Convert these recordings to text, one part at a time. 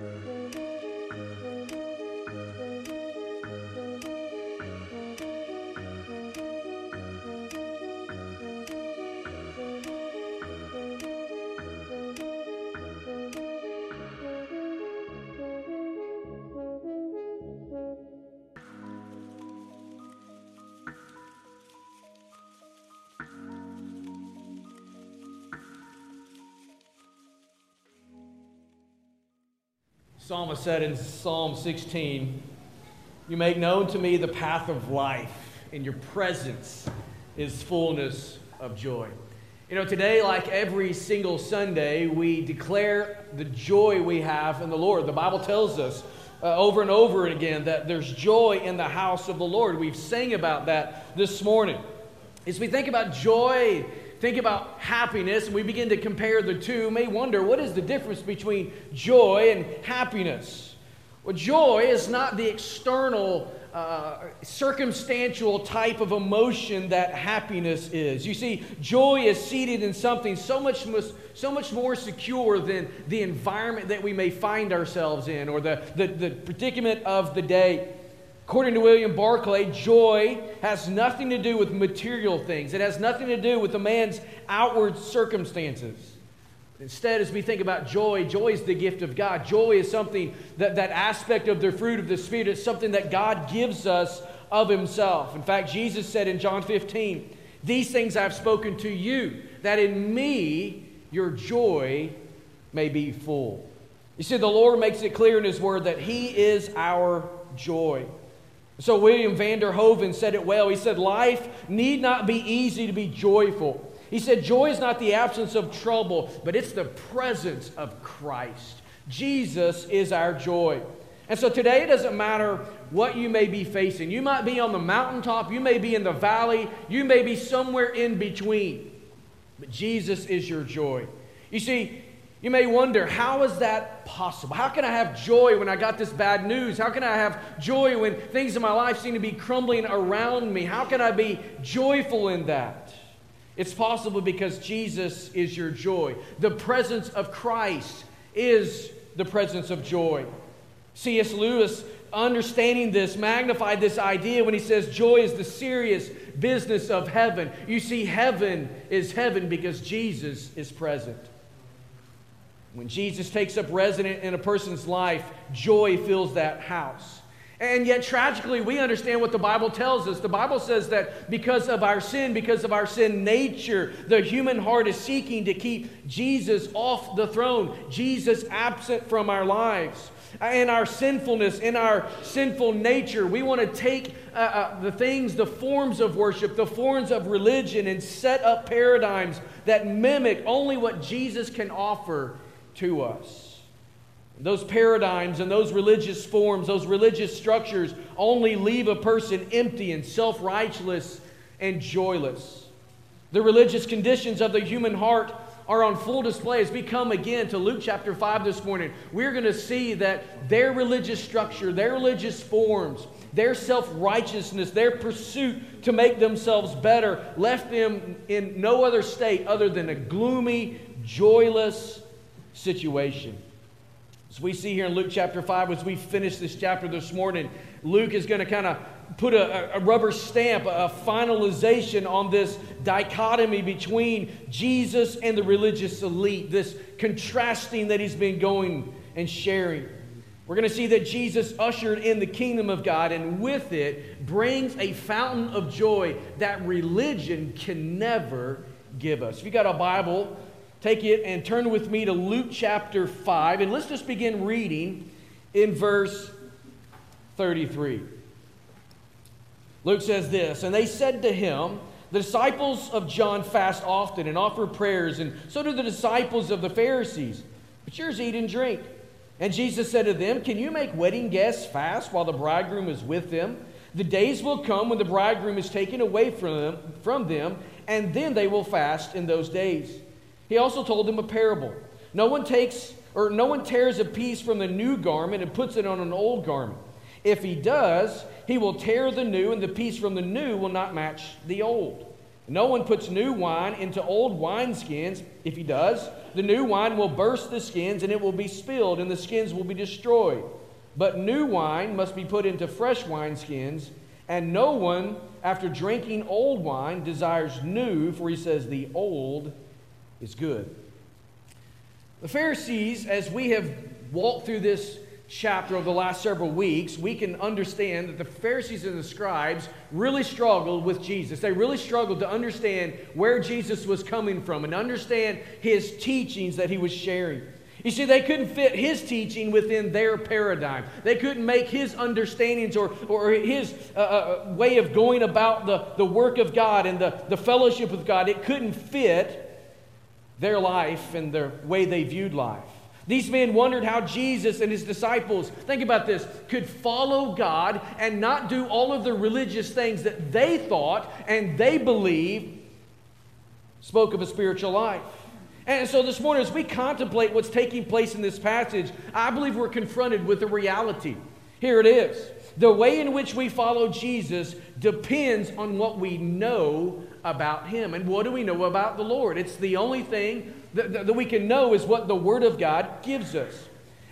Yeah. Psalmist said in Psalm 16, You make known to me the path of life. In your presence is fullness of joy. You know, today, like every single Sunday, we declare the joy we have in the Lord. The Bible tells us uh, over and over again that there's joy in the house of the Lord. We've sang about that this morning. As we think about joy, think about happiness and we begin to compare the two, may wonder what is the difference between joy and happiness? Well, joy is not the external, uh, circumstantial type of emotion that happiness is. You see, joy is seated in something so much, so much more secure than the environment that we may find ourselves in or the, the, the predicament of the day. According to William Barclay, joy has nothing to do with material things. It has nothing to do with a man's outward circumstances. Instead, as we think about joy, joy is the gift of God. Joy is something that, that aspect of the fruit of the Spirit is something that God gives us of Himself. In fact, Jesus said in John 15, These things I've spoken to you, that in me your joy may be full. You see, the Lord makes it clear in His Word that He is our joy. So, William Vanderhoven said it well. He said, Life need not be easy to be joyful. He said, Joy is not the absence of trouble, but it's the presence of Christ. Jesus is our joy. And so today it doesn't matter what you may be facing. You might be on the mountaintop, you may be in the valley, you may be somewhere in between. But Jesus is your joy. You see, you may wonder, how is that possible? How can I have joy when I got this bad news? How can I have joy when things in my life seem to be crumbling around me? How can I be joyful in that? It's possible because Jesus is your joy. The presence of Christ is the presence of joy. C.S. Lewis, understanding this, magnified this idea when he says joy is the serious business of heaven. You see, heaven is heaven because Jesus is present. When Jesus takes up residence in a person's life, joy fills that house. And yet, tragically, we understand what the Bible tells us. The Bible says that because of our sin, because of our sin nature, the human heart is seeking to keep Jesus off the throne, Jesus absent from our lives. In our sinfulness, in our sinful nature, we want to take uh, uh, the things, the forms of worship, the forms of religion, and set up paradigms that mimic only what Jesus can offer to us. Those paradigms and those religious forms, those religious structures only leave a person empty and self righteous and joyless. The religious conditions of the human heart are on full display as we come again to Luke chapter 5 this morning. We're going to see that their religious structure, their religious forms, their self righteousness, their pursuit to make themselves better left them in no other state other than a gloomy, joyless, situation. As we see here in Luke chapter 5, as we finish this chapter this morning, Luke is going to kind of put a, a, rubber stamp, a finalization on this dichotomy between Jesus and the religious elite, this contrasting that he's been going and sharing. We're going to see that Jesus ushered in the kingdom of God and with it brings a fountain of joy that religion can never give us. If you got a Bible, take it and turn with me to Luke chapter 5, and let's just begin reading in verse 33. Luke says this, and they said to him, The disciples of John fast often and offer prayers, and so do the disciples of the Pharisees. But yours eat and drink. And Jesus said to them, Can you make wedding guests fast while the bridegroom is with them? The days will come when the bridegroom is taken away from them, from them and then they will fast in those days. He also told them a parable. No one takes or no one tears a piece from the new garment and puts it on an old garment. If he does, he will tear the new, and the piece from the new will not match the old. No one puts new wine into old wineskins. If he does, the new wine will burst the skins and it will be spilled, and the skins will be destroyed. But new wine must be put into fresh wineskins, and no one, after drinking old wine, desires new, for he says, The old is good. The Pharisees, as we have walked through this chapter over the last several weeks, we can understand that the Pharisees and the scribes really struggled with Jesus. They really struggled to understand where Jesus was coming from and understand his teachings that he was sharing. You see, they couldn't fit his teaching within their paradigm. They couldn't make his understandings or, or his uh, uh, way of going about the, the work of God and the, the fellowship with God. It couldn't fit their life and the way they viewed life. These men wondered how Jesus and his disciples, think about this, could follow God and not do all of the religious things that they thought and they believed spoke of a spiritual life. And so this morning, as we contemplate what's taking place in this passage, I believe we're confronted with a reality. Here it is. The way in which we follow Jesus depends on what we know about him. And what do we know about the Lord? It's the only thing that, that, we can know is what the Word of God gives us.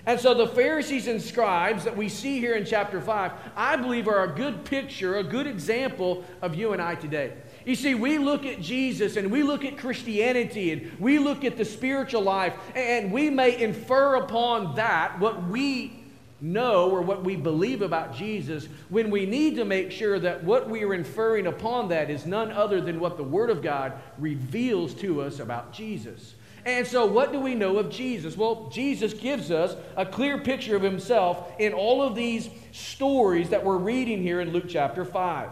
And so the Pharisees and scribes that we see here in chapter 5, I believe are a good picture, a good example of you and I today. You see, we look at Jesus and we look at Christianity and we look at the spiritual life, and we may infer upon that what we know or what we believe about Jesus when we need to make sure that what we are inferring upon that is none other than what the Word of God reveals to us about Jesus. And so, what do we know of Jesus? Well, Jesus gives us a clear picture of himself in all of these stories that we're reading here in Luke chapter 5.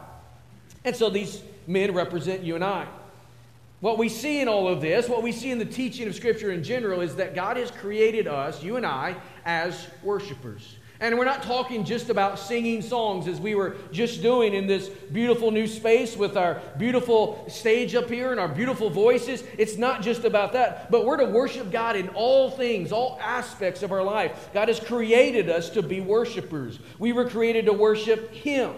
And so, these men represent you and I. What we see in all of this, what we see in the teaching of Scripture in general, is that God has created us, you and I, as worshipers. And we're not talking just about singing songs as we were just doing in this beautiful new space with our beautiful stage up here and our beautiful voices. It's not just about that, but we're to worship God in all things, all aspects of our life. God has created us to be worshipers. We were created to worship Him.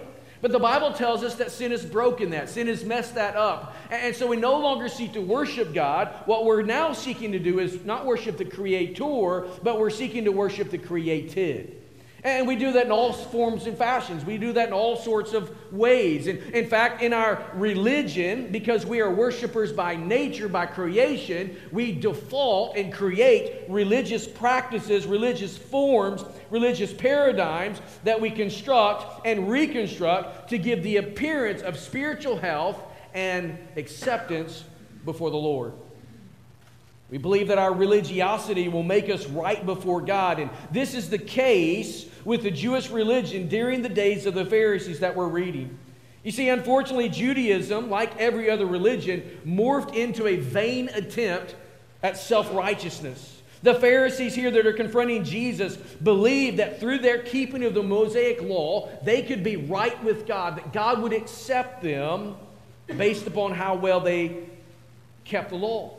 But the Bible tells us that sin has broken that. Sin has messed that up. And so we no longer seek to worship God. What we're now seeking to do is not worship the Creator, but we're seeking to worship the created. And we do that in all forms and fashions. We do that in all sorts of ways. And in fact, in our religion, because we are worshipers by nature, by creation, we default and create religious practices, religious forms, religious paradigms that we construct and reconstruct to give the appearance of spiritual health and acceptance before the Lord. We believe that our religiosity will make us right before God. And this is the case with the Jewish religion during the days of the Pharisees that we're reading. You see, unfortunately, Judaism, like every other religion, morphed into a vain attempt at self righteousness. The Pharisees here that are confronting Jesus believed that through their keeping of the Mosaic law, they could be right with God, that God would accept them based upon how well they kept the law.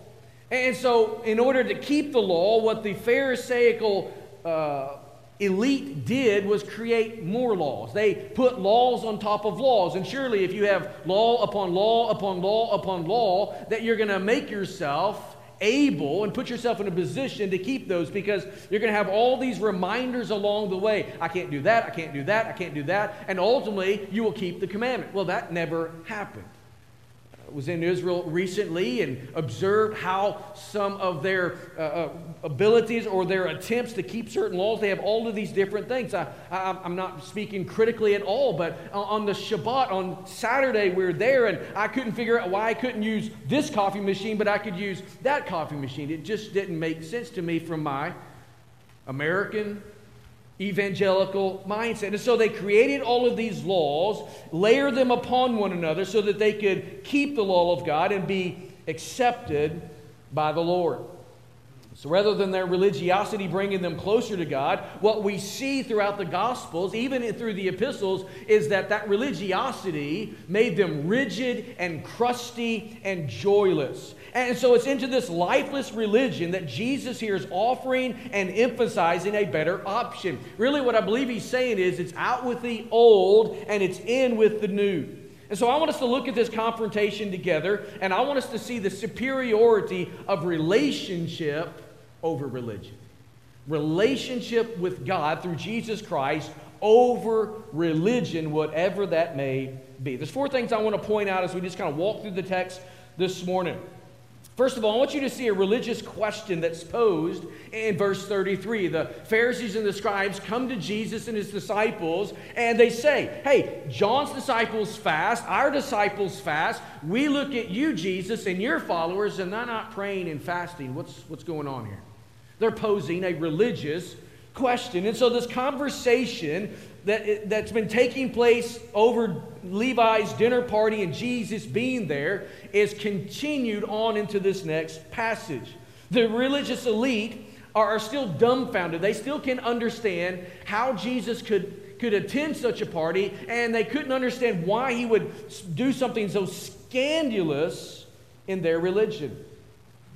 And so, in order to keep the law, what the Pharisaical uh, elite did was create more laws. They put laws on top of laws. And surely, if you have law upon law upon law upon law, that you're going to make yourself able and put yourself in a position to keep those because you're going to have all these reminders along the way. I can't do that, I can't do that, I can't do that. And ultimately, you will keep the commandment. Well, that never happened was in Israel recently and observed how some of their uh, uh, abilities or their attempts to keep certain laws, they have all of these different things. I, I, am not speaking critically at all, but on the Shabbat, on Saturday, we are there and I couldn't figure out why I couldn't use this coffee machine, but I could use that coffee machine. It just didn't make sense to me from my American evangelical mindset. And so they created all of these laws, layer them upon one another so that they could keep the law of God and be accepted by the Lord. So rather than their religiosity bringing them closer to God, what we see throughout the Gospels, even through the epistles, is that that religiosity made them rigid and crusty and joyless. And so it's into this lifeless religion that Jesus here is offering and emphasizing a better option. Really, what I believe he's saying is it's out with the old and it's in with the new. And so I want us to look at this confrontation together, and I want us to see the superiority of relationship over religion. Relationship with God through Jesus Christ over religion, whatever that may be. There's four things I want to point out as we just kind of walk through the text this morning. First of all, I want you to see a religious question that's posed in verse 33. The Pharisees and the scribes come to Jesus and his disciples, and they say, Hey, John's disciples fast, our disciples fast. We look at you, Jesus, and your followers, and they're not praying and fasting. What's, what's going on here? They're posing a religious question. And so, this conversation that, that's been taking place over Levi's dinner party and Jesus being there is continued on into this next passage. The religious elite are, are still dumbfounded. They still can't understand how Jesus could, could attend such a party, and they couldn't understand why he would do something so scandalous in their religion.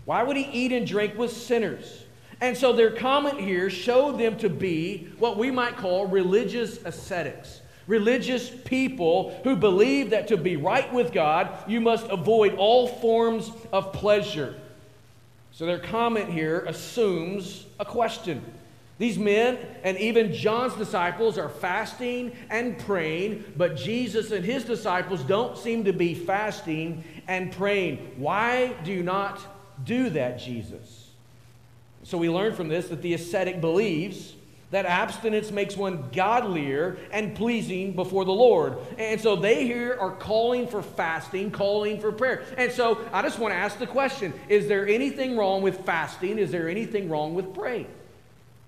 Why would he eat and drink with sinners? And so their comment here showed them to be what we might call religious ascetics. Religious people who believe that to be right with God, you must avoid all forms of pleasure. So their comment here assumes a question. These men and even John's disciples are fasting and praying, but Jesus and his disciples don't seem to be fasting and praying. Why do you not do that, Jesus? So we learn from this that the ascetic believes that abstinence makes one godlier and pleasing before the Lord. And so they here are calling for fasting, calling for prayer. And so I just want to ask the question Is there anything wrong with fasting? Is there anything wrong with praying?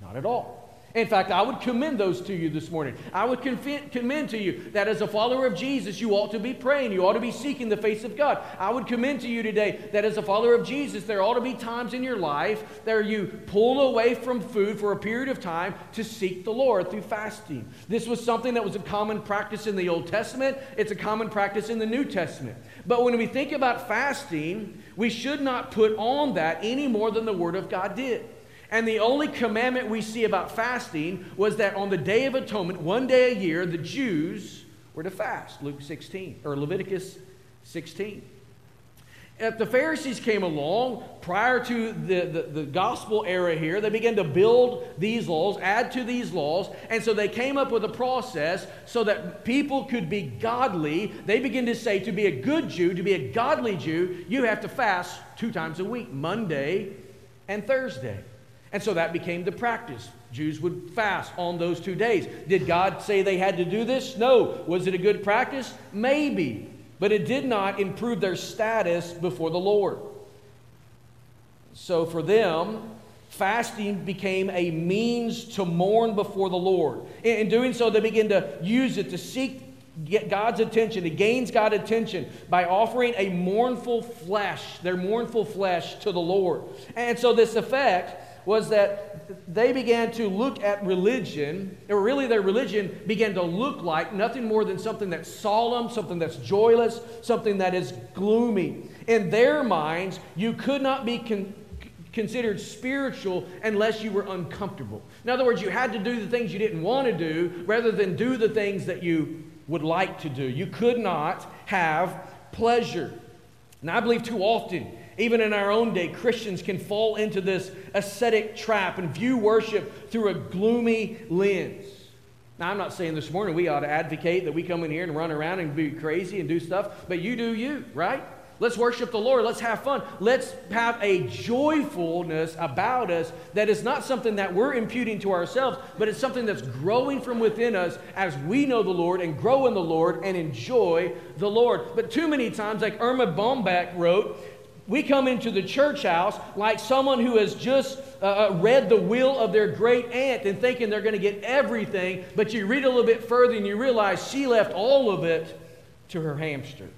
Not at all. In fact, I would commend those to you this morning. I would commend to you that as a follower of Jesus, you ought to be praying. You ought to be seeking the face of God. I would commend to you today that as a follower of Jesus, there ought to be times in your life that you pull away from food for a period of time to seek the Lord through fasting. This was something that was a common practice in the Old Testament, it's a common practice in the New Testament. But when we think about fasting, we should not put on that any more than the Word of God did. And the only commandment we see about fasting was that on the Day of Atonement, one day a year, the Jews were to fast. Luke 16, or Leviticus 16. If the Pharisees came along prior to the, the, the, gospel era here, they began to build these laws, add to these laws, and so they came up with a process so that people could be godly. They begin to say to be a good Jew, to be a godly Jew, you have to fast two times a week, Monday and Thursday. And so that became the practice. Jews would fast on those two days. Did God say they had to do this? No. Was it a good practice? Maybe. But it did not improve their status before the Lord. So for them, fasting became a means to mourn before the Lord. In doing so, they began to use it to seek get God's attention. It gains God's attention by offering a mournful flesh, their mournful flesh to the Lord. And so this effect was that they began to look at religion, or really their religion began to look like nothing more than something that's solemn, something that's joyless, something that is gloomy. In their minds, you could not be con- considered spiritual unless you were uncomfortable. In other words, you had to do the things you didn't want to do rather than do the things that you would like to do. You could not have pleasure. And I believe too often even in our own day, Christians can fall into this ascetic trap and view worship through a gloomy lens. Now, I'm not saying this morning we ought to advocate that we come in here and run around and be crazy and do stuff, but you do you, right? Let's worship the Lord. Let's have fun. Let's have a joyfulness about us that is not something that we're imputing to ourselves, but it's something that's growing from within us as we know the Lord and grow in the Lord and enjoy the Lord. But too many times, like Erma Bombeck wrote, we come into the church house like someone who has just uh, uh, read the will of their great aunt and thinking they're going to get everything, but you read a little bit further and you realize she left all of it to her hamster.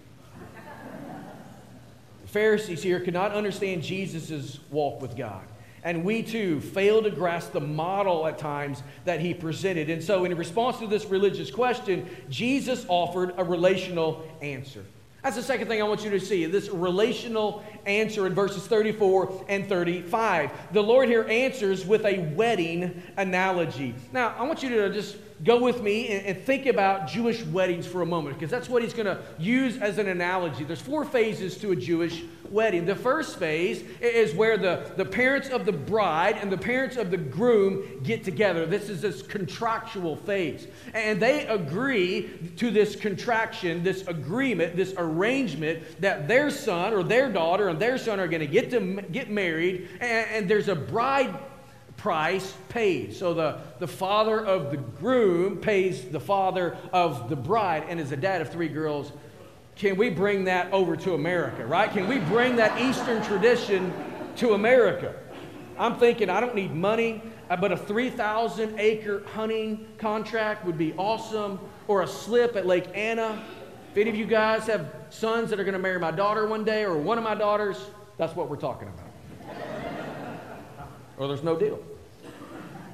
the Pharisees here could not understand Jesus' walk with God. And we too fail to grasp the model at times that he presented. And so, in response to this religious question, Jesus offered a relational answer. That's the second thing I want you to see this relational answer in verses 34 and 35. The Lord here answers with a wedding analogy. Now, I want you to just go with me and, and think about Jewish weddings for a moment, because that's what he's going to use as an analogy. There's four phases to a Jewish wedding. The first phase is where the, the parents of the bride and the parents of the groom get together. This is this contractual phase. And they agree to this contraction, this agreement, this arrangement that their son or their daughter and their son are going to get to get married, and, and there's a bride price paid. So the, the father of the groom pays the father of the bride, and is a dad of three girls, can we bring that over to America, right? Can we bring that Eastern tradition to America? I'm thinking I don't need money, uh, but a 3,000 acre hunting contract would be awesome, or a slip at Lake Anna. If any of you guys have sons that are going to marry my daughter one day, or one of my daughters, that's what we're talking about. or there's no deal.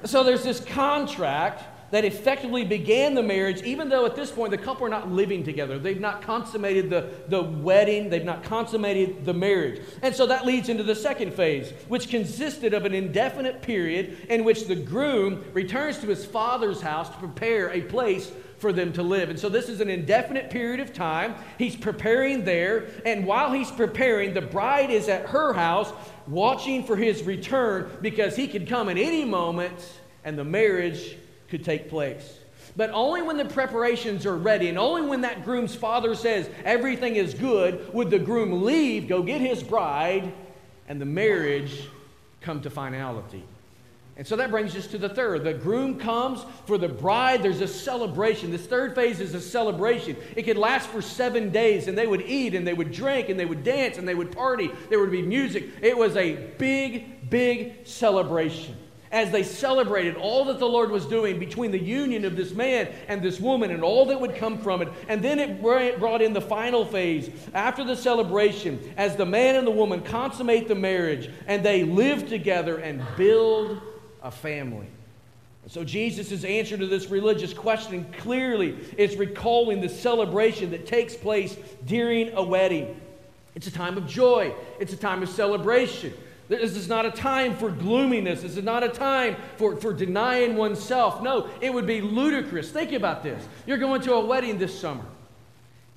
So there's this contract that effectively began the marriage, even though at this point the couple are not living together. They've not consummated the, the wedding, they've not consummated the marriage. And so that leads into the second phase, which consisted of an indefinite period in which the groom returns to his father's house to prepare a place for them to live. And so this is an indefinite period of time. He's preparing there, and while he's preparing, the bride is at her house watching for his return because he could come at any moment and the marriage could take place. But only when the preparations are ready, and only when that groom's father says everything is good, would the groom leave, go get his bride, and the marriage come to finality. And so that brings us to the third. The groom comes for the bride. There's a celebration. This third phase is a celebration. It could last for seven days, and they would eat, and they would drink, and they would dance, and they would party. There would be music. It was a big, big celebration. As they celebrated all that the Lord was doing between the union of this man and this woman and all that would come from it. And then it brought in the final phase after the celebration as the man and the woman consummate the marriage and they live together and build a family. So Jesus' answer to this religious question clearly is recalling the celebration that takes place during a wedding. It's a time of joy, it's a time of celebration. This is not a time for gloominess. This is not a time for, for denying oneself. No, it would be ludicrous. Think about this. You're going to a wedding this summer.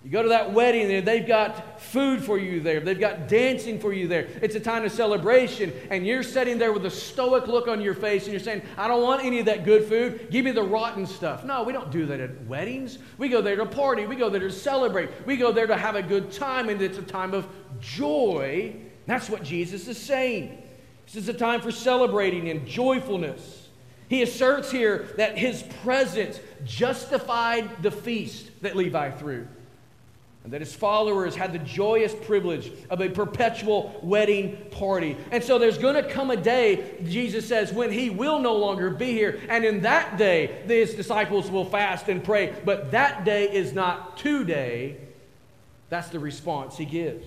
You go to that wedding there, they've got food for you there. They've got dancing for you there. It's a time of celebration, and you're sitting there with a stoic look on your face, and you're saying, I don't want any of that good food. Give me the rotten stuff. No, we don't do that at weddings. We go there to party. We go there to celebrate. We go there to have a good time, and it's a time of joy. That's what Jesus is saying. This is a time for celebrating and joyfulness. He asserts here that his presence justified the feast that Levi threw and that his followers had the joyous privilege of a perpetual wedding party. And so there's going to come a day, Jesus says, when he will no longer be here. And in that day, his disciples will fast and pray. But that day is not today. That's the response he gives.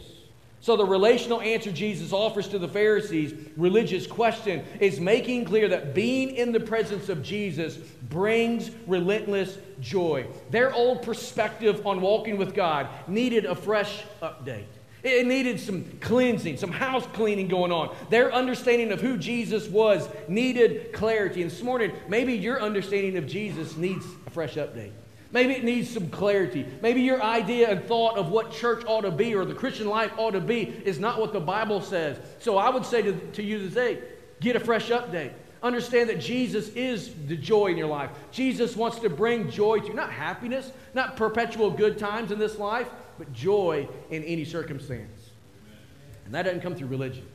So, the relational answer Jesus offers to the Pharisees' religious question is making clear that being in the presence of Jesus brings relentless joy. Their old perspective on walking with God needed a fresh update. It needed some cleansing, some house cleaning going on. Their understanding of who Jesus was needed clarity. And this morning, maybe your understanding of Jesus needs a fresh update. Maybe it needs some clarity. Maybe your idea and thought of what church ought to be or the Christian life ought to be is not what the Bible says. So I would say to, to you today get a fresh update. Understand that Jesus is the joy in your life. Jesus wants to bring joy to you, not happiness, not perpetual good times in this life, but joy in any circumstance. And that doesn't come through religion.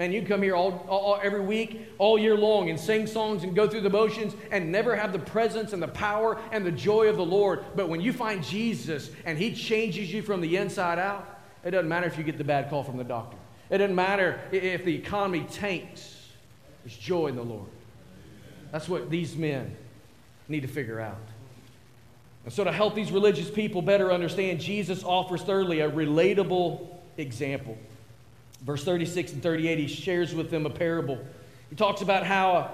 Man, you come here all, all, every week, all year long, and sing songs and go through the motions and never have the presence and the power and the joy of the Lord. But when you find Jesus and He changes you from the inside out, it doesn't matter if you get the bad call from the doctor. It doesn't matter if the economy tanks. There's joy in the Lord. That's what these men need to figure out. And so, to help these religious people better understand, Jesus offers, thirdly, a relatable example. Verse 36 and 38, he shares with them a parable. He talks about how uh,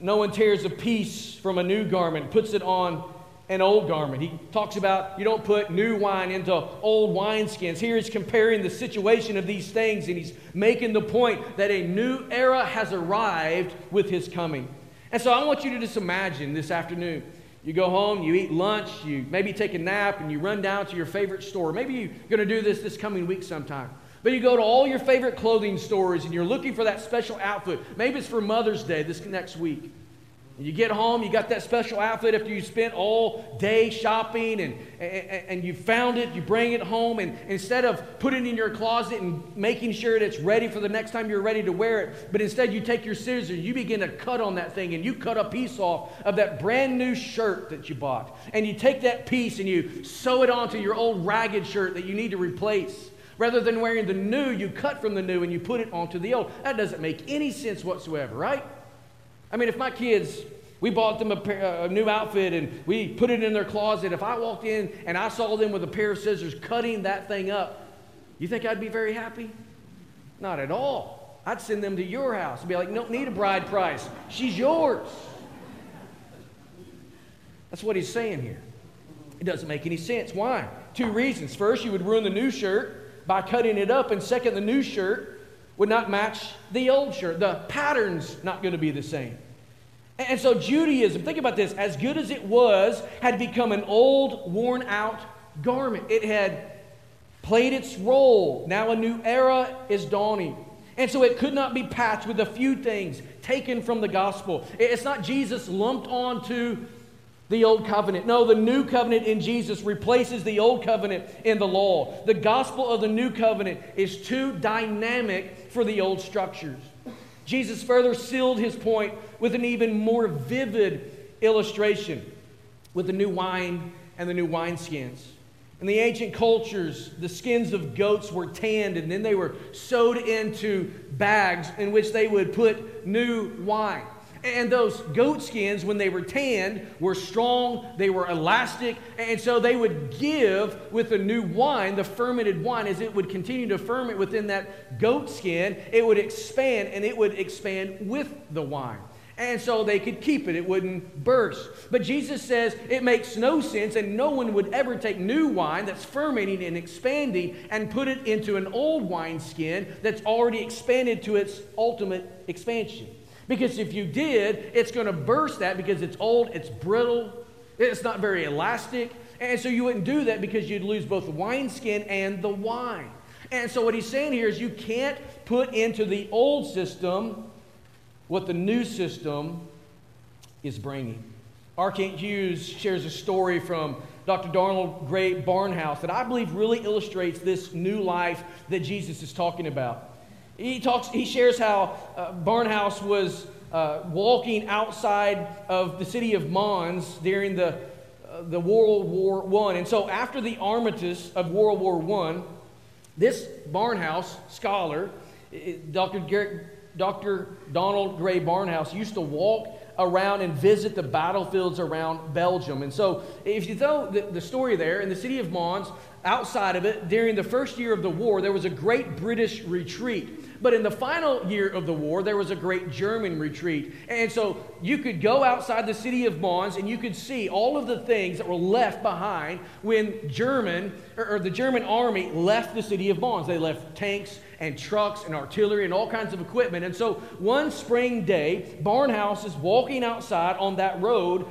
no one tears a piece from a new garment, puts it on an old garment. He talks about you don't put new wine into old wineskins. Here he's comparing the situation of these things, and he's making the point that a new era has arrived with his coming. And so I want you to just imagine this afternoon. You go home, you eat lunch, you maybe take a nap, and you run down to your favorite store. Maybe you're going to do this this coming week sometime. But you go to all your favorite clothing stores and you're looking for that special outfit. Maybe it's for Mother's Day this next week. And you get home, you got that special outfit after you spent all day shopping and, and, and you found it, you bring it home, and instead of putting it in your closet and making sure that it's ready for the next time you're ready to wear it, but instead you take your scissors, you begin to cut on that thing and you cut a piece off of that brand new shirt that you bought. And you take that piece and you sew it onto your old ragged shirt that you need to replace. Rather than wearing the new, you cut from the new and you put it onto the old. That doesn't make any sense whatsoever, right? I mean, if my kids, we bought them a, pair, a, new outfit and we put it in their closet, if I walked in and I saw them with a pair of scissors cutting that thing up, you think I'd be very happy? Not at all. I'd send them to your house and be like, don't need a bride price. She's yours. That's what he's saying here. It doesn't make any sense. Why? Two reasons. First, you would ruin the new shirt by cutting it up, and second, the new shirt would not match the old shirt. The pattern's not going to be the same. And so Judaism, think about this, as good as it was, had become an old, worn out garment. It had played its role. Now a new era is dawning. And so it could not be patched with a few things taken from the gospel. It's not Jesus lumped onto the old covenant. No, the new covenant in Jesus replaces the old covenant in the law. The gospel of the new covenant is too dynamic for the old structures. Jesus further sealed his point with an even more vivid illustration with the new wine and the new wineskins. In the ancient cultures, the skins of goats were tanned and then they were sewed into bags in which they would put new wine. And those goat skins, when they were tanned, were strong, they were elastic, and so they would give with the new wine, the fermented wine, as it would continue to ferment within that goat skin, it would expand and it would expand with the wine. And so they could keep it, it wouldn't burst. But Jesus says it makes no sense, and no one would ever take new wine that's fermenting and expanding and put it into an old wine skin that's already expanded to its ultimate expansion. Because if you did, it's going to burst that because it's old, it's brittle, it's not very elastic. And so you wouldn't do that because you'd lose both the wineskin and the wine. And so what he's saying here is you can't put into the old system what the new system is bringing. R. Kent Hughes shares a story from Dr. Donald Grey Barnhouse that I believe really illustrates this new life that Jesus is talking about. He talks. He shares how uh, Barnhouse was uh, walking outside of the city of Mons during the uh, the World War One, and so after the armistice of World War One, this Barnhouse scholar, Dr. Garrett, Dr. Donald Grey Barnhouse, used to walk around and visit the battlefields around Belgium. And so, if you know the, the story there, in the city of Mons, outside of it, during the first year of the war, there was a great British retreat. But in the final year of the war, there was a great German retreat. And so you could go outside the city of Mons and you could see all of the things that were left behind when German or, or the German army left the city of Mons. They left tanks and trucks and artillery and all kinds of equipment. And so one spring day, Barnhouse is walking outside on that road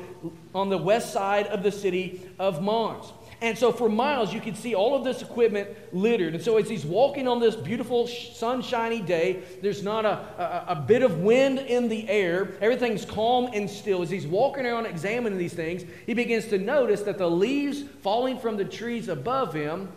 on the west side of the city of Mons. And so for miles, you can see all of this equipment littered. And so as he's walking on this beautiful, sunshiny day, there's not a, a, a, bit of wind in the air. Everything's calm and still. As he's walking around examining these things, he begins to notice that the leaves falling from the trees above him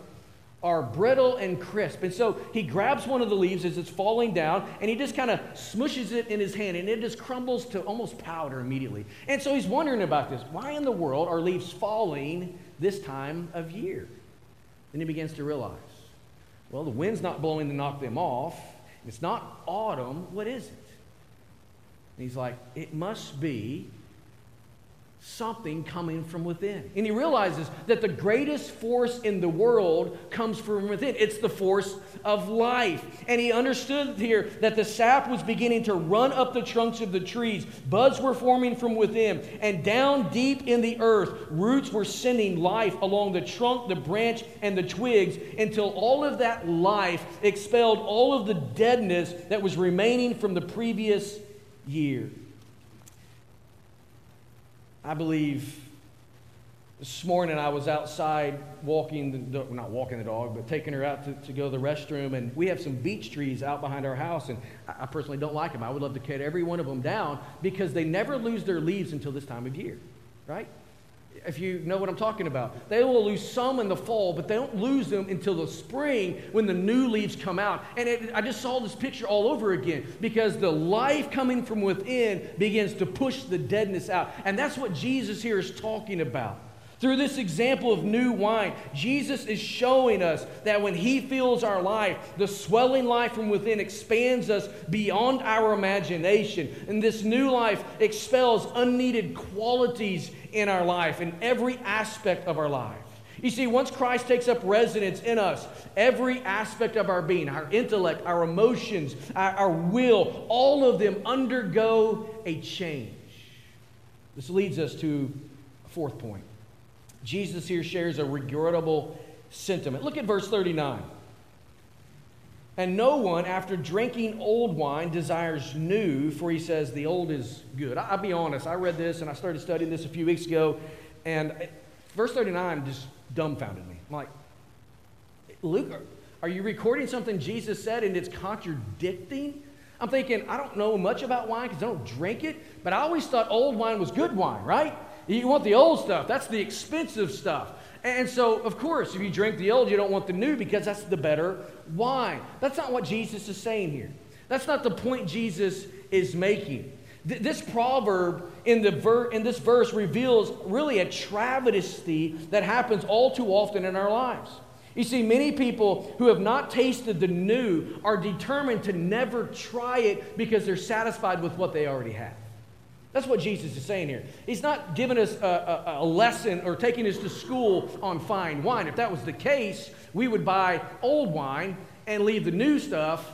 are brittle and crisp. And so he grabs one of the leaves as it's falling down and he just kind of smushes it in his hand and it just crumbles to almost powder immediately. And so he's wondering about this. Why in the world are leaves falling this time of year. Then he begins to realize, well, the wind's not blowing to knock them off. It's not autumn. What is it? And he's like, it must be something coming from within. And he realizes that the greatest force in the world comes from within. It's the force of life. And he understood here that the sap was beginning to run up the trunks of the trees. Buds were forming from within. And down deep in the earth, roots were sending life along the trunk, the branch, and the twigs until all of that life expelled all of the deadness that was remaining from the previous year. I believe this morning I was outside walking, the dog, not walking the dog, but taking her out to, to go to the restroom. And we have some beech trees out behind our house. And I, I personally don't like them. I would love to cut every one of them down because they never lose their leaves until this time of year, right? If you know what I'm talking about. They will lose some in the fall, but they don't lose them until the spring when the new leaves come out. And it, I just saw this picture all over again because the life coming from within begins to push the deadness out. And that's what Jesus here is talking about. Through this example of new wine, Jesus is showing us that when He fills our life, the swelling life from within expands us beyond our imagination. And this new life expels unneeded qualities in our life, in every aspect of our life. You see, once Christ takes up residence in us, every aspect of our being, our intellect, our emotions, our, our will, all of them undergo a change. This leads us to a fourth point. Jesus here shares a regrettable sentiment. Look at verse 39. And no one, after drinking old wine, desires new, for he says the old is good. I'll be honest, I read this and I started studying this a few weeks ago, and verse 39 just dumbfounded me. I'm like, Luke, are you recording something Jesus said and it's contradicting? I'm thinking, I don't know much about wine because I don't drink it, but I always thought old wine was good wine, right? You want the old stuff. That's the expensive stuff. And so, of course, if you drink the old, you don't want the new because that's the better wine. That's not what Jesus is saying here. That's not the point Jesus is making. Th- this proverb in, the ver- in this verse reveals really a travesty that happens all too often in our lives. You see, many people who have not tasted the new are determined to never try it because they're satisfied with what they already have. That's what Jesus is saying here. He's not giving us a, a, a, lesson or taking us to school on fine wine. If that was the case, we would buy old wine and leave the new stuff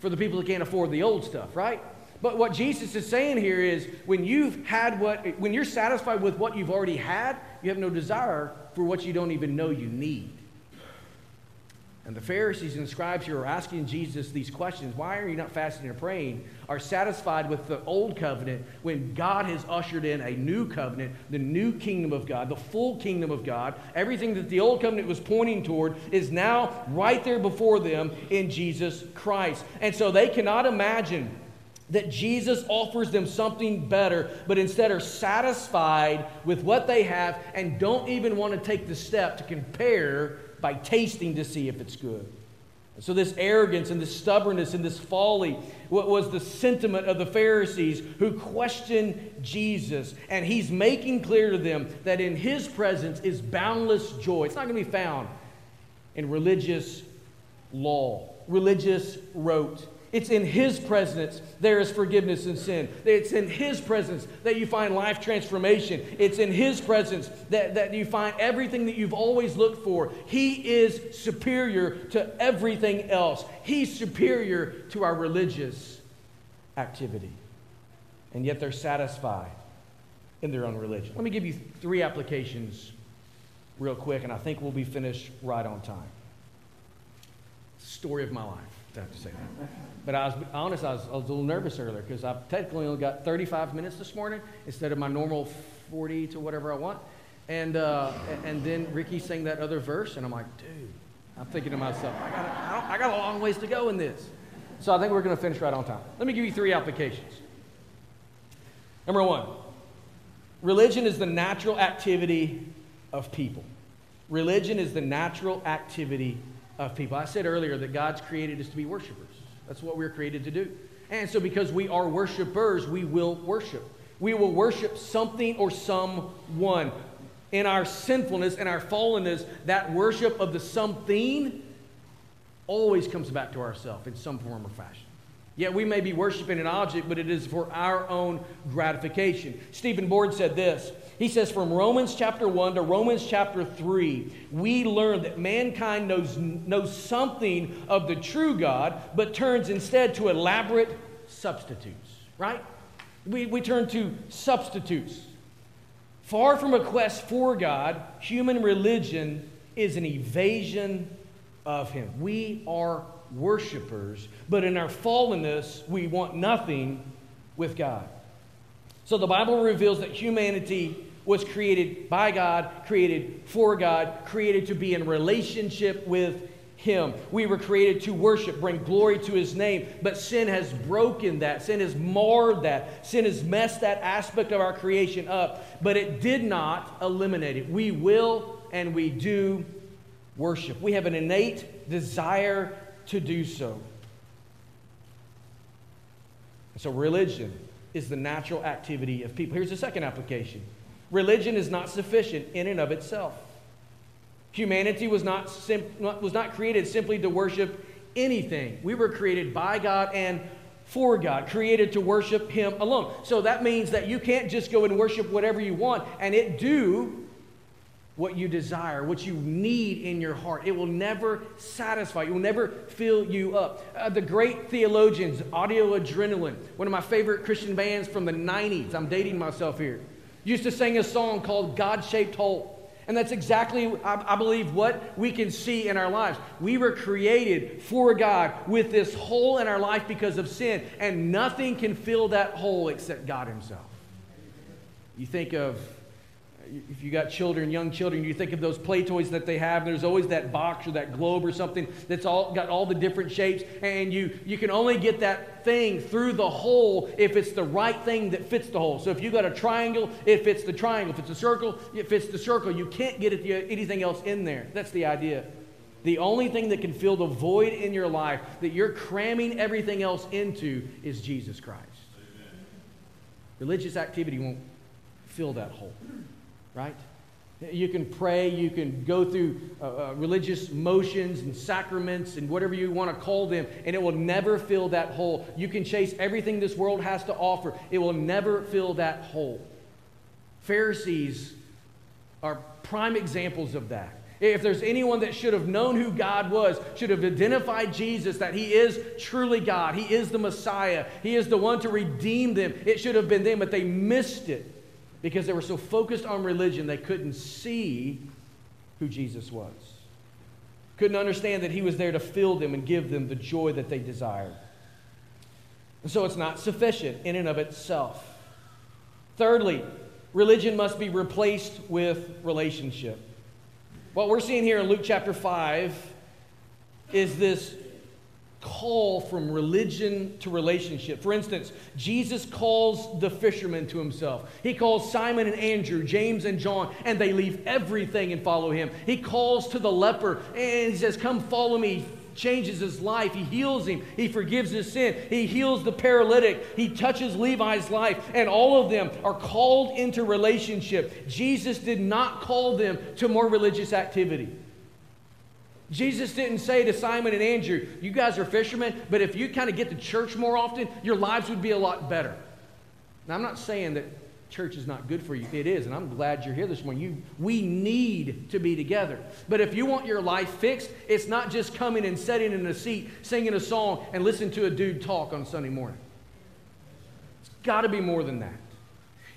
for the people who can't afford the old stuff, right? But what Jesus is saying here is when you've had what, when you're satisfied with what you've already had, you have no desire for what you don't even know you need. And the Pharisees and the scribes who are asking Jesus these questions, why are you not fasting and praying, are satisfied with the old covenant when God has ushered in a new covenant, the new kingdom of God, the full kingdom of God. Everything that the old covenant was pointing toward is now right there before them in Jesus Christ. And so they cannot imagine that Jesus offers them something better, but instead are satisfied with what they have and don't even want to take the step to compare by tasting to see if it's good. So, this arrogance and this stubbornness and this folly what was the sentiment of the Pharisees who questioned Jesus. And he's making clear to them that in his presence is boundless joy. It's not going to be found in religious law, religious rote. It's in His presence there is forgiveness in sin. It's in His presence that you find life transformation. It's in His presence that, that you find everything that you've always looked for. He is superior to everything else, He's superior to our religious activity. And yet they're satisfied in their own religion. Let me give you three applications real quick, and I think we'll be finished right on time. Story of my life. I have to say that. But I was honest, I was, I was a little nervous earlier because I've technically only got 35 minutes this morning instead of my normal 40 to whatever I want. And, uh, and then Ricky sang that other verse, and I'm like, dude, I'm thinking to myself, I got, I, I got a long ways to go in this. So I think we're going to finish right on time. Let me give you three applications. Number one, religion is the natural activity of people. Religion is the natural activity of people. I said earlier that God's created us to be worshipers. That's what we're created to do. And so, because we are worshipers, we will worship. We will worship something or someone. In our sinfulness and our fallenness, that worship of the something always comes back to ourselves in some form or fashion. Yet we may be worshiping an object, but it is for our own gratification. Stephen Board said this. He says, from Romans chapter 1 to Romans chapter 3, we learn that mankind knows, knows something of the true God, but turns instead to elaborate substitutes, right? We, we turn to substitutes. Far from a quest for God, human religion is an evasion of Him. We are worshipers, but in our fallenness, we want nothing with God. So the Bible reveals that humanity was created by God, created for God, created to be in relationship with Him. We were created to worship, bring glory to His name, but sin has broken that. Sin has marred that. Sin has messed that aspect of our creation up, but it did not eliminate it. We will and we do worship. We have an innate desire to do so. So, religion is the natural activity of people. Here's the second application religion is not sufficient in and of itself. Humanity was not, was not created simply to worship anything. We were created by God and for God, created to worship Him alone. So that means that you can't just go and worship whatever you want and it do what you desire, what you need in your heart. It will never satisfy. It will never fill you up. Uh, the great theologians, Audio Adrenaline, one of my favorite Christian bands from the 90s, I'm dating myself here, used to sing a song called God Shaped Hole. And that's exactly, I, I believe, what we can see in our lives. We were created for God with this hole in our life because of sin, and nothing can fill that hole except God Himself. You think of if you got children, young children, you think of those play toys that they have. There's always that box or that globe or something that's all got all the different shapes, and you you can only get that thing through the hole if it's the right thing that fits the hole. So if you got a triangle, it fits the triangle. If it's a circle, it fits the circle. You can't get anything else in there. That's the idea. The only thing that can fill the void in your life that you're cramming everything else into is Jesus Christ. Amen. Religious activity won't fill that hole right? You can pray, you can go through uh, uh, religious motions and sacraments and whatever you want to call them, and it will never fill that hole. You can chase everything this world has to offer, it will never fill that hole. Pharisees are prime examples of that. If there's anyone that should have known who God was, should have identified Jesus, that He is truly God, He is the Messiah, He is the one to redeem them, it should have been them, but they missed it because they were so focused on religion they couldn't see who Jesus was. Couldn't understand that he was there to fill them and give them the joy that they desired. And so it's not sufficient in and of itself. Thirdly, religion must be replaced with relationship. What we're seeing here in Luke chapter 5 is this call from religion to relationship. For instance, Jesus calls the fishermen to himself. He calls Simon and Andrew, James and John, and they leave everything and follow him. He calls to the leper and he says, Come follow me. Changes his life. He heals him. He forgives his sin. He heals the paralytic. He touches Levi's life. And all of them are called into relationship. Jesus did not call them to more religious activity. Jesus didn't say to Simon and Andrew, You guys are fishermen, but if you kind of get to church more often, your lives would be a lot better. Now, I'm not saying that church is not good for you. It is, and I'm glad you're here this morning. You, we need to be together. But if you want your life fixed, it's not just coming and sitting in a seat, singing a song, and listening to a dude talk on Sunday morning. It's got to be more than that.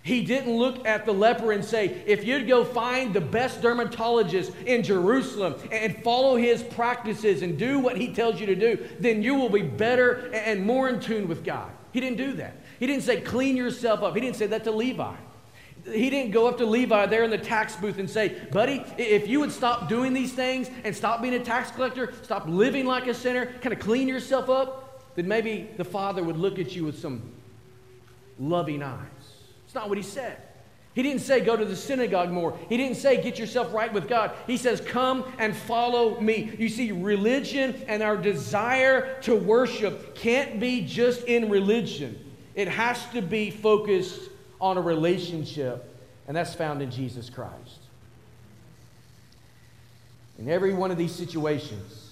He didn't look at the leper and say, if you'd go find the best dermatologist in Jerusalem and follow his practices and do what he tells you to do, then you will be better and more in tune with God. He didn't do that. He didn't say, clean yourself up. He didn't say that to Levi. He didn't go up to Levi there in the tax booth and say, buddy, if you would stop doing these things and stop being a tax collector, stop living like a sinner, kind of clean yourself up, then maybe the Father would look at you with some loving eyes not what he said. He didn't say go to the synagogue more. He didn't say get yourself right with God. He says come and follow me. You see, religion and our desire to worship can't be just in religion, it has to be focused on a relationship, and that's found in Jesus Christ. In every one of these situations,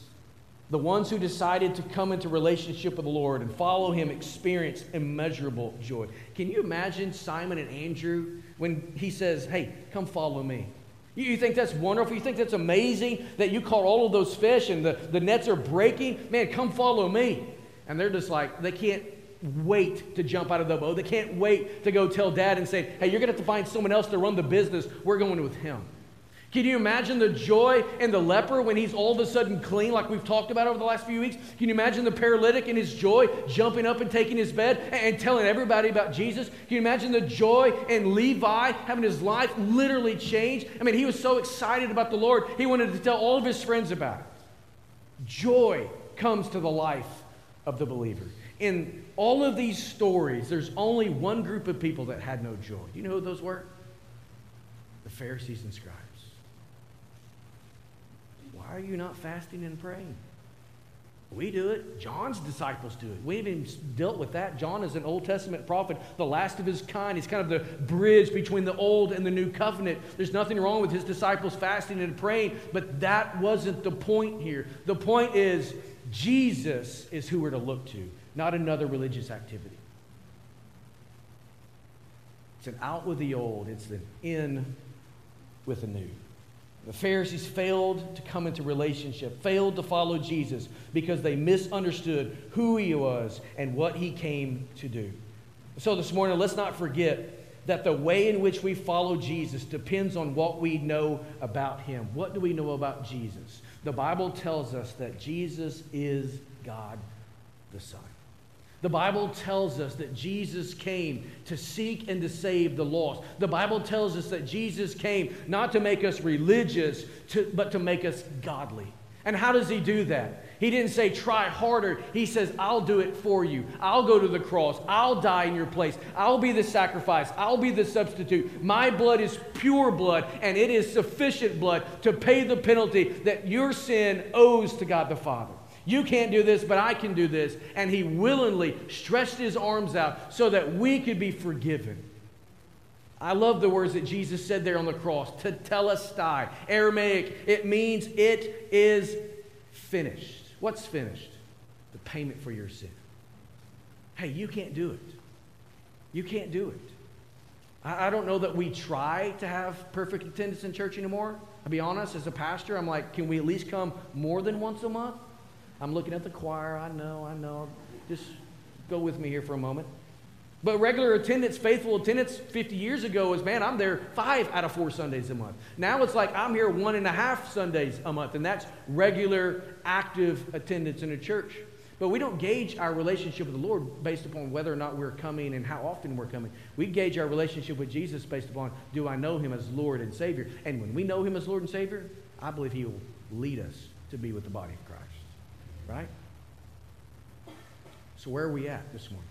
The ones who decided to come into relationship with the Lord and follow him experienced immeasurable joy. Can you imagine Simon and Andrew when he says, Hey, come follow me? You think that's wonderful? You think that's amazing that you caught all of those fish and the, the nets are breaking? Man, come follow me. And they're just like, they can't wait to jump out of the boat. They can't wait to go tell dad and say, hey, you're going to have to find someone else to run the business. We're going with him. Can you imagine the joy in the leper when he's all of a sudden clean, like we've talked about over the last few weeks? Can you imagine the paralytic in his joy jumping up and taking his bed and telling everybody about Jesus? Can you imagine the joy in Levi having his life literally changed? I mean, he was so excited about the Lord, he wanted to tell all of his friends about it. Joy comes to the life of the believer. In all of these stories, there's only one group of people that had no joy. Do you know who those were? The Pharisees and scribes. Why are you not fasting and praying? We do it. John's disciples do it. We've even dealt with that. John is an Old Testament prophet, the last of his kind. He's kind of the bridge between the Old and the New Covenant. There's nothing wrong with his disciples fasting and praying, but that wasn't the point here. The point is, Jesus is who we're to look to, not another religious activity. It's an out with the old, it's an in with the new. The Pharisees failed to come into relationship, failed to follow Jesus because they misunderstood who he was and what he came to do. So this morning, let's not forget that the way in which we follow Jesus depends on what we know about him. What do we know about Jesus? The Bible tells us that Jesus is God the Son. The Bible tells us that Jesus came to seek and to save the lost. The Bible tells us that Jesus came not to make us religious, to, but to make us godly. And how does he do that? He didn't say, try harder. He says, I'll do it for you. I'll go to the cross. I'll die in your place. I'll be the sacrifice. I'll be the substitute. My blood is pure blood, and it is sufficient blood to pay the penalty that your sin owes to God the Father. You can't do this, but I can do this. And he willingly stretched his arms out so that we could be forgiven. I love the words that Jesus said there on the cross, tetelestai. Aramaic, it means it is finished. What's finished? The payment for your sin. Hey, you can't do it. You can't do it. I, I don't know that we try to have perfect attendance in church anymore. I'll be honest, as a pastor, I'm like, can we at least come more than once a month? I'm looking at the choir. I know, I know. Just go with me here for a moment. But regular attendance, faithful attendance 50 years ago was, man, I'm there five out of four Sundays a month. Now it's like I'm here one and a half Sundays a month, and that's regular, active attendance in a church. But we don't gauge our relationship with the Lord based upon whether or not we're coming and how often we're coming. We gauge our relationship with Jesus based upon do I know him as Lord and Savior? And when we know him as Lord and Savior, I believe he will lead us to be with the body of Christ. Right? So, where are we at this morning?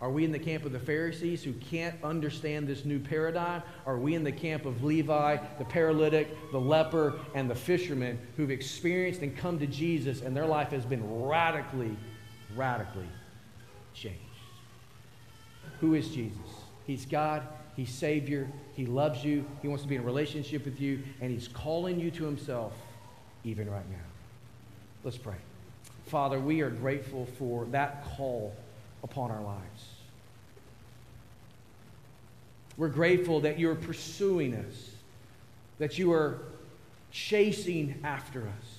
Are we in the camp of the Pharisees who can't understand this new paradigm? Are we in the camp of Levi, the paralytic, the leper, and the fisherman who've experienced and come to Jesus and their life has been radically, radically changed? Who is Jesus? He's God, He's Savior, He loves you, He wants to be in a relationship with you, and He's calling you to Himself even right now. Let's pray. Father, we are grateful for that call upon our lives. We're grateful that you're pursuing us, that you are chasing after us.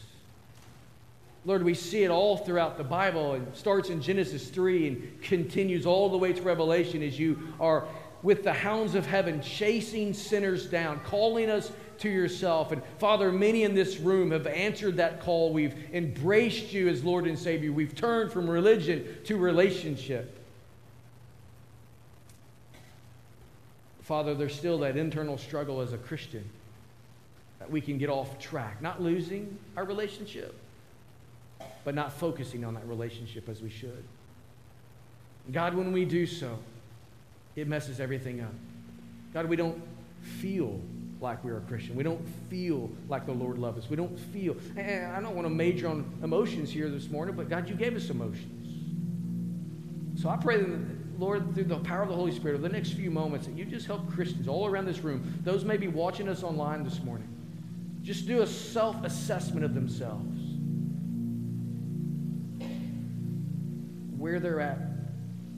Lord, we see it all throughout the Bible. and starts in Genesis 3 and continues all the way to Revelation as you are with the hounds of heaven chasing sinners down, calling us to yourself. And Father, many in this room have answered that call. We've embraced you as Lord and Savior. We've turned from religion to relationship. Father, there's still that internal struggle as a Christian that we can get off track, not losing our relationship, but not focusing on that relationship as we should. God, when we do so, it messes everything up. God, we don't feel like we're a Christian. We don't feel like the Lord loves us. We don't feel. And I don't want to major on emotions here this morning, but God, you gave us emotions. So I pray that, Lord, through the power of the Holy Spirit, over the next few moments, that you just help Christians all around this room, those may be watching us online this morning, just do a self assessment of themselves. where they're at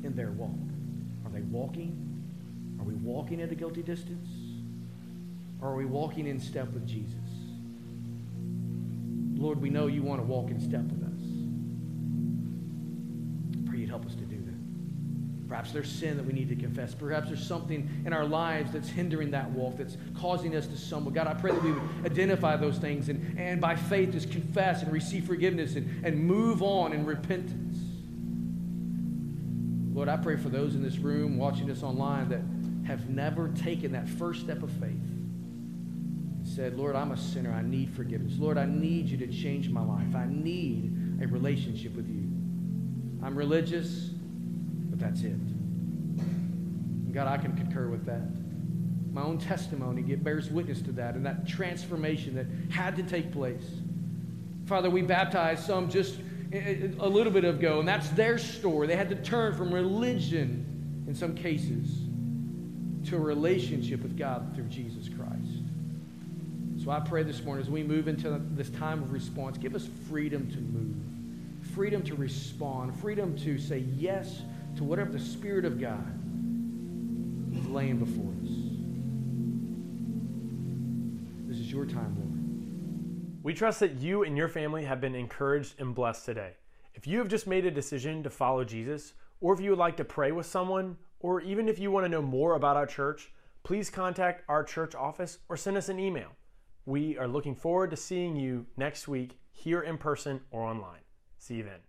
in their walk. Are they walking? Are we walking at a guilty distance? Or are we walking in step with Jesus? Lord, we know you want to walk in step with us. I pray you'd help us to do that. Perhaps there's sin that we need to confess. Perhaps there's something in our lives that's hindering that walk, that's causing us to stumble. God, I pray that we would identify those things and, and by faith just confess and receive forgiveness and, and move on in repentance. Lord, I pray for those in this room watching this online that have never taken that first step of faith said, Lord, I'm a sinner. I need forgiveness. Lord, I need you to change my life. I need a relationship with you. I'm religious, but that's it. And God, I can concur with that. My own testimony it bears witness to that and that transformation that had to take place. Father, we baptized some just a little bit ago, and that's their story. They had to turn from religion, in some cases, to a relationship with God through Jesus Christ. So I pray this morning as we move into this time of response, give us freedom to move, freedom to respond, freedom to say yes to whatever the Spirit of God is laying before us. This is your time, Lord. We trust that you and your family have been encouraged and blessed today. If you have just made a decision to follow Jesus, or if you would like to pray with someone, or even if you want to know more about our church, please contact our church office or send us an email. We are looking forward to seeing you next week here in person or online. See you then.